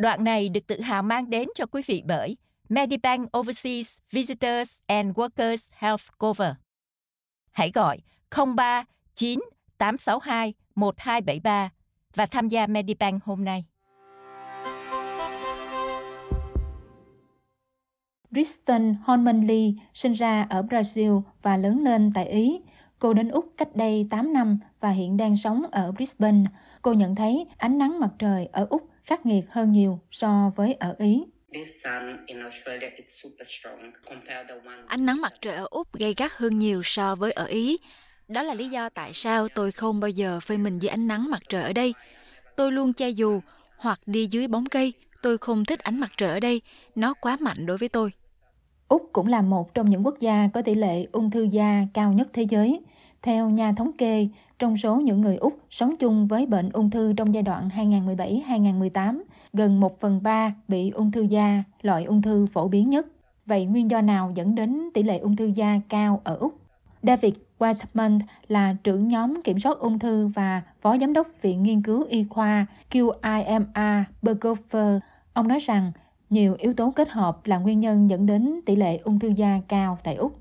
Đoạn này được tự hào mang đến cho quý vị bởi Medibank Overseas Visitors and Workers Health Cover. Hãy gọi 03 9 862 1273 và tham gia Medibank hôm nay. Kristen Horman Lee sinh ra ở Brazil và lớn lên tại Ý. Cô đến Úc cách đây 8 năm và hiện đang sống ở Brisbane. Cô nhận thấy ánh nắng mặt trời ở Úc khắc nghiệt hơn nhiều so với ở Ý. Ánh nắng mặt trời ở Úc gay gắt hơn nhiều so với ở Ý. Đó là lý do tại sao tôi không bao giờ phơi mình dưới ánh nắng mặt trời ở đây. Tôi luôn che dù hoặc đi dưới bóng cây. Tôi không thích ánh mặt trời ở đây. Nó quá mạnh đối với tôi. Úc cũng là một trong những quốc gia có tỷ lệ ung thư da cao nhất thế giới. Theo nhà thống kê, trong số những người Úc sống chung với bệnh ung thư trong giai đoạn 2017-2018, gần 1 phần 3 bị ung thư da, loại ung thư phổ biến nhất. Vậy nguyên do nào dẫn đến tỷ lệ ung thư da cao ở Úc? David Weissman là trưởng nhóm kiểm soát ung thư và phó giám đốc Viện Nghiên cứu Y khoa QIMR Berghofer. Ông nói rằng nhiều yếu tố kết hợp là nguyên nhân dẫn đến tỷ lệ ung thư da cao tại Úc.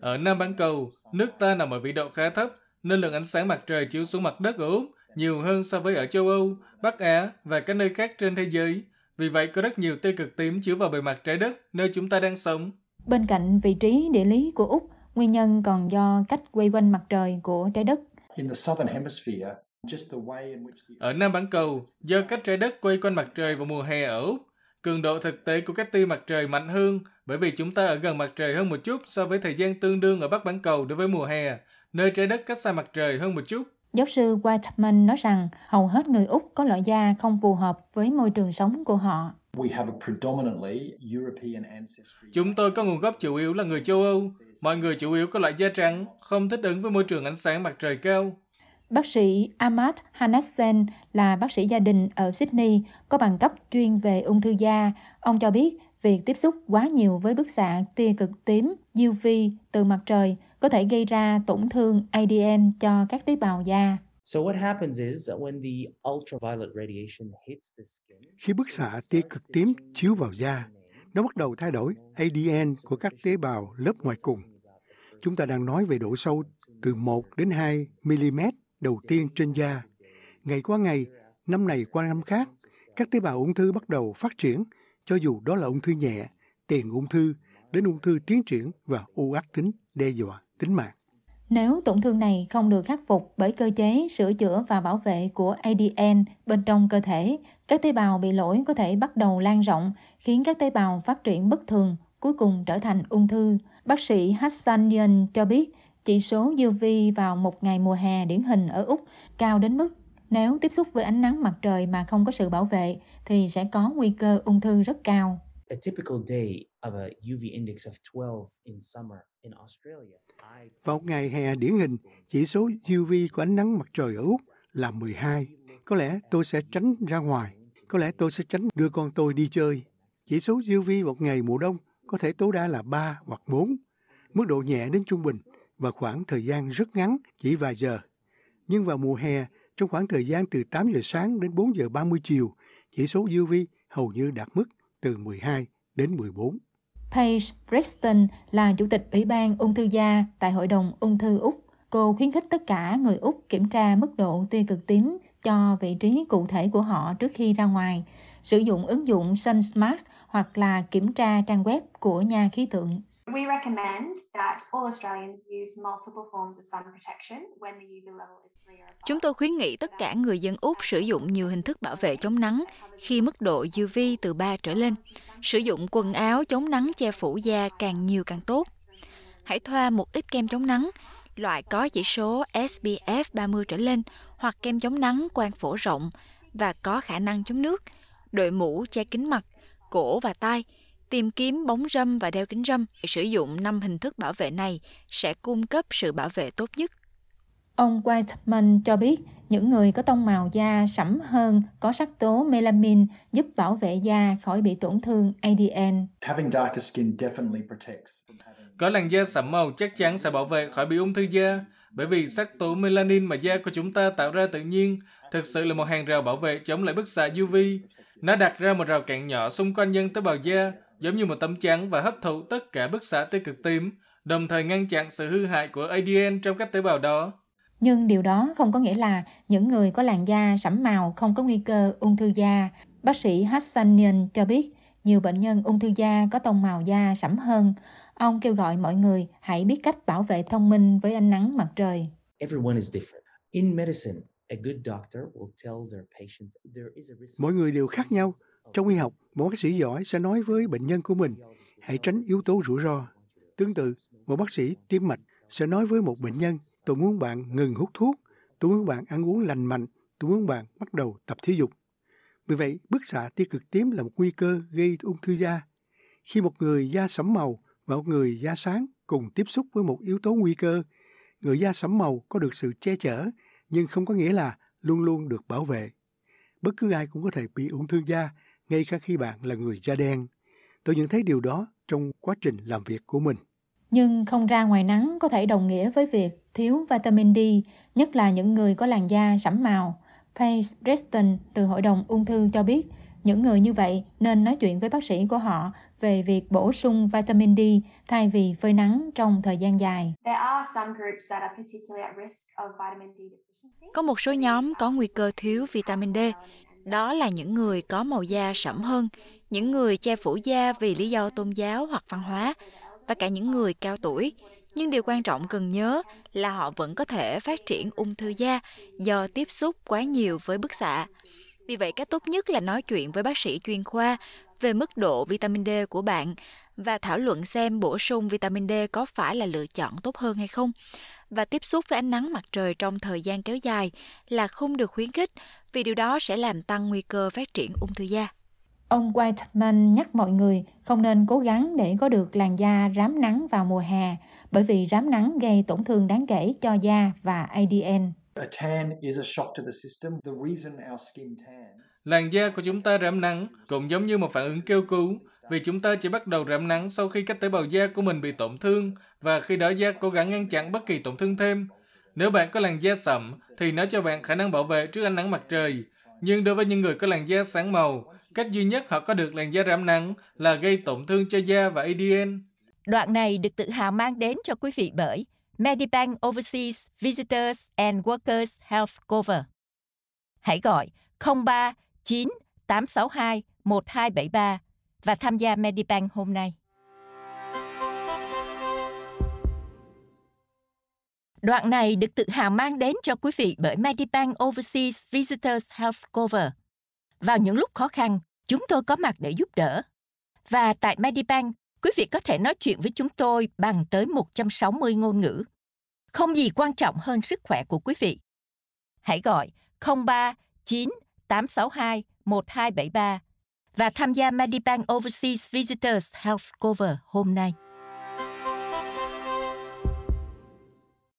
Ở Nam bán cầu, nước ta nằm ở vĩ độ khá thấp, nên lượng ánh sáng mặt trời chiếu xuống mặt đất ở Úc nhiều hơn so với ở châu Âu, Bắc Á và các nơi khác trên thế giới. Vì vậy có rất nhiều tia cực tím chiếu vào bề mặt trái đất nơi chúng ta đang sống. Bên cạnh vị trí địa lý của Úc, nguyên nhân còn do cách quay quanh mặt trời của trái đất. Ở Nam bán cầu, do cách trái đất quay quanh mặt trời vào mùa hè ở Úc, cường độ thực tế của các tia mặt trời mạnh hơn bởi vì chúng ta ở gần mặt trời hơn một chút so với thời gian tương đương ở Bắc bán cầu đối với mùa hè, nơi trái đất cách xa mặt trời hơn một chút. Giáo sư Whiteman nói rằng hầu hết người Úc có loại da không phù hợp với môi trường sống của họ. Chúng tôi có nguồn gốc chủ yếu là người châu Âu. Mọi người chủ yếu có loại da trắng, không thích ứng với môi trường ánh sáng mặt trời cao. Bác sĩ Ahmad Hanassen là bác sĩ gia đình ở Sydney, có bằng cấp chuyên về ung thư da. Ông cho biết việc tiếp xúc quá nhiều với bức xạ tia cực tím UV từ mặt trời có thể gây ra tổn thương ADN cho các tế bào da. Khi bức xạ tia cực tím chiếu vào da, nó bắt đầu thay đổi ADN của các tế bào lớp ngoài cùng. Chúng ta đang nói về độ sâu từ 1 đến 2 mm đầu tiên trên da. Ngày qua ngày, năm này qua năm khác, các tế bào ung thư bắt đầu phát triển, cho dù đó là ung thư nhẹ, tiền ung thư, đến ung thư tiến triển và u ác tính đe dọa tính mạng. Nếu tổn thương này không được khắc phục bởi cơ chế sửa chữa và bảo vệ của ADN bên trong cơ thể, các tế bào bị lỗi có thể bắt đầu lan rộng, khiến các tế bào phát triển bất thường, cuối cùng trở thành ung thư. Bác sĩ Hassanian cho biết, chỉ số UV vào một ngày mùa hè điển hình ở Úc cao đến mức nếu tiếp xúc với ánh nắng mặt trời mà không có sự bảo vệ thì sẽ có nguy cơ ung thư rất cao. A typical day of a UV index of 12 in summer in Australia. Vào ngày hè điển hình, chỉ số UV của ánh nắng mặt trời ở Úc là 12. Có lẽ tôi sẽ tránh ra ngoài. Có lẽ tôi sẽ tránh đưa con tôi đi chơi. Chỉ số UV một ngày mùa đông có thể tối đa là 3 hoặc 4. Mức độ nhẹ đến trung bình và khoảng thời gian rất ngắn, chỉ vài giờ. Nhưng vào mùa hè, trong khoảng thời gian từ 8 giờ sáng đến 4 giờ 30 chiều, chỉ số UV hầu như đạt mức từ 12 đến 14. Paige Preston là Chủ tịch Ủy ban Ung thư da tại Hội đồng Ung thư Úc. Cô khuyến khích tất cả người Úc kiểm tra mức độ tia cực tím cho vị trí cụ thể của họ trước khi ra ngoài, sử dụng ứng dụng SunSmart hoặc là kiểm tra trang web của nhà khí tượng. We recommend that all Australians use multiple forms of sun protection when the UV level is 3 or above. Chúng tôi khuyến nghị tất cả người dân Úc sử dụng nhiều hình thức bảo vệ chống nắng khi mức độ UV từ 3 trở lên. Sử dụng quần áo chống nắng che phủ da càng nhiều càng tốt. Hãy thoa một ít kem chống nắng, loại có chỉ số SPF 30 trở lên hoặc kem chống nắng quang phổ rộng và có khả năng chống nước. Đội mũ che kính mặt, cổ và tai – Tìm kiếm bóng râm và đeo kính râm, sử dụng 5 hình thức bảo vệ này sẽ cung cấp sự bảo vệ tốt nhất. Ông Whiteman cho biết những người có tông màu da sẫm hơn có sắc tố melanin giúp bảo vệ da khỏi bị tổn thương ADN. Có làn da sẫm màu chắc chắn sẽ bảo vệ khỏi bị ung thư da bởi vì sắc tố melanin mà da của chúng ta tạo ra tự nhiên thực sự là một hàng rào bảo vệ chống lại bức xạ UV. Nó đặt ra một rào cản nhỏ xung quanh nhân tế bào da, giống như một tấm chắn và hấp thụ tất cả bức xạ tia cực tím, đồng thời ngăn chặn sự hư hại của ADN trong các tế bào đó. Nhưng điều đó không có nghĩa là những người có làn da sẫm màu không có nguy cơ ung thư da. Bác sĩ Hassanian cho biết nhiều bệnh nhân ung thư da có tông màu da sẫm hơn. Ông kêu gọi mọi người hãy biết cách bảo vệ thông minh với ánh nắng mặt trời. Mỗi người đều khác nhau. Trong y học, một bác sĩ giỏi sẽ nói với bệnh nhân của mình, hãy tránh yếu tố rủi ro. Tương tự, một bác sĩ tim mạch sẽ nói với một bệnh nhân, tôi muốn bạn ngừng hút thuốc, tôi muốn bạn ăn uống lành mạnh, tôi muốn bạn bắt đầu tập thể dục. Vì vậy, bức xạ tia cực tím là một nguy cơ gây ung thư da. Khi một người da sẫm màu và một người da sáng cùng tiếp xúc với một yếu tố nguy cơ, người da sẫm màu có được sự che chở nhưng không có nghĩa là luôn luôn được bảo vệ. Bất cứ ai cũng có thể bị ung thư da, ngay cả khi bạn là người da đen. Tôi nhận thấy điều đó trong quá trình làm việc của mình. Nhưng không ra ngoài nắng có thể đồng nghĩa với việc thiếu vitamin D, nhất là những người có làn da sẫm màu. Paige Reston từ Hội đồng Ung thư cho biết, những người như vậy nên nói chuyện với bác sĩ của họ về việc bổ sung vitamin D thay vì phơi nắng trong thời gian dài. Có một số nhóm có nguy cơ thiếu vitamin D. Đó là những người có màu da sẫm hơn, những người che phủ da vì lý do tôn giáo hoặc văn hóa, và cả những người cao tuổi. Nhưng điều quan trọng cần nhớ là họ vẫn có thể phát triển ung thư da do tiếp xúc quá nhiều với bức xạ. Vì vậy, cách tốt nhất là nói chuyện với bác sĩ chuyên khoa về mức độ vitamin D của bạn và thảo luận xem bổ sung vitamin D có phải là lựa chọn tốt hơn hay không. Và tiếp xúc với ánh nắng mặt trời trong thời gian kéo dài là không được khuyến khích vì điều đó sẽ làm tăng nguy cơ phát triển ung thư da. Ông Whiteman nhắc mọi người không nên cố gắng để có được làn da rám nắng vào mùa hè, bởi vì rám nắng gây tổn thương đáng kể cho da và ADN. Làn da của chúng ta rám nắng cũng giống như một phản ứng kêu cứu, vì chúng ta chỉ bắt đầu rám nắng sau khi các tế bào da của mình bị tổn thương và khi đó da cố gắng ngăn chặn bất kỳ tổn thương thêm. Nếu bạn có làn da sậm thì nó cho bạn khả năng bảo vệ trước ánh nắng mặt trời. Nhưng đối với những người có làn da sáng màu, cách duy nhất họ có được làn da rám nắng là gây tổn thương cho da và ADN. Đoạn này được tự hào mang đến cho quý vị bởi Medibank Overseas Visitors and Workers Health Cover. Hãy gọi 03 9 862 1273 và tham gia Medibank hôm nay. Đoạn này được tự hào mang đến cho quý vị bởi Medibank Overseas Visitors Health Cover. Vào những lúc khó khăn, chúng tôi có mặt để giúp đỡ. Và tại Medibank, quý vị có thể nói chuyện với chúng tôi bằng tới 160 ngôn ngữ. Không gì quan trọng hơn sức khỏe của quý vị. Hãy gọi 03 9 862 1273 và tham gia Medibank Overseas Visitors Health Cover hôm nay.